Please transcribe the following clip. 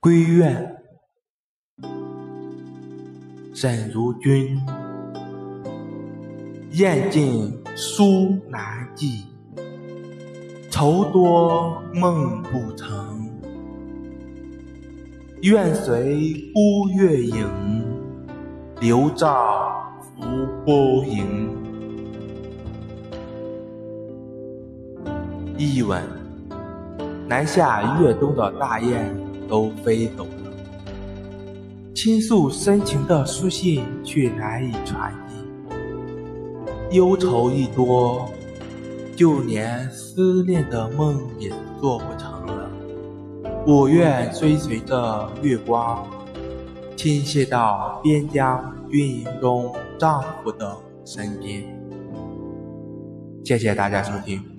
归院，沈如君。雁尽书难寄，愁多梦不成。愿随孤月影，流照浮波影。译文：南下越冬的大雁都飞走了，倾诉深情的书信却难以传递，忧愁一多，就连思念的梦也做不成了。我愿追随着月光，倾泻到边疆军营中丈夫的身边。谢谢大家收听。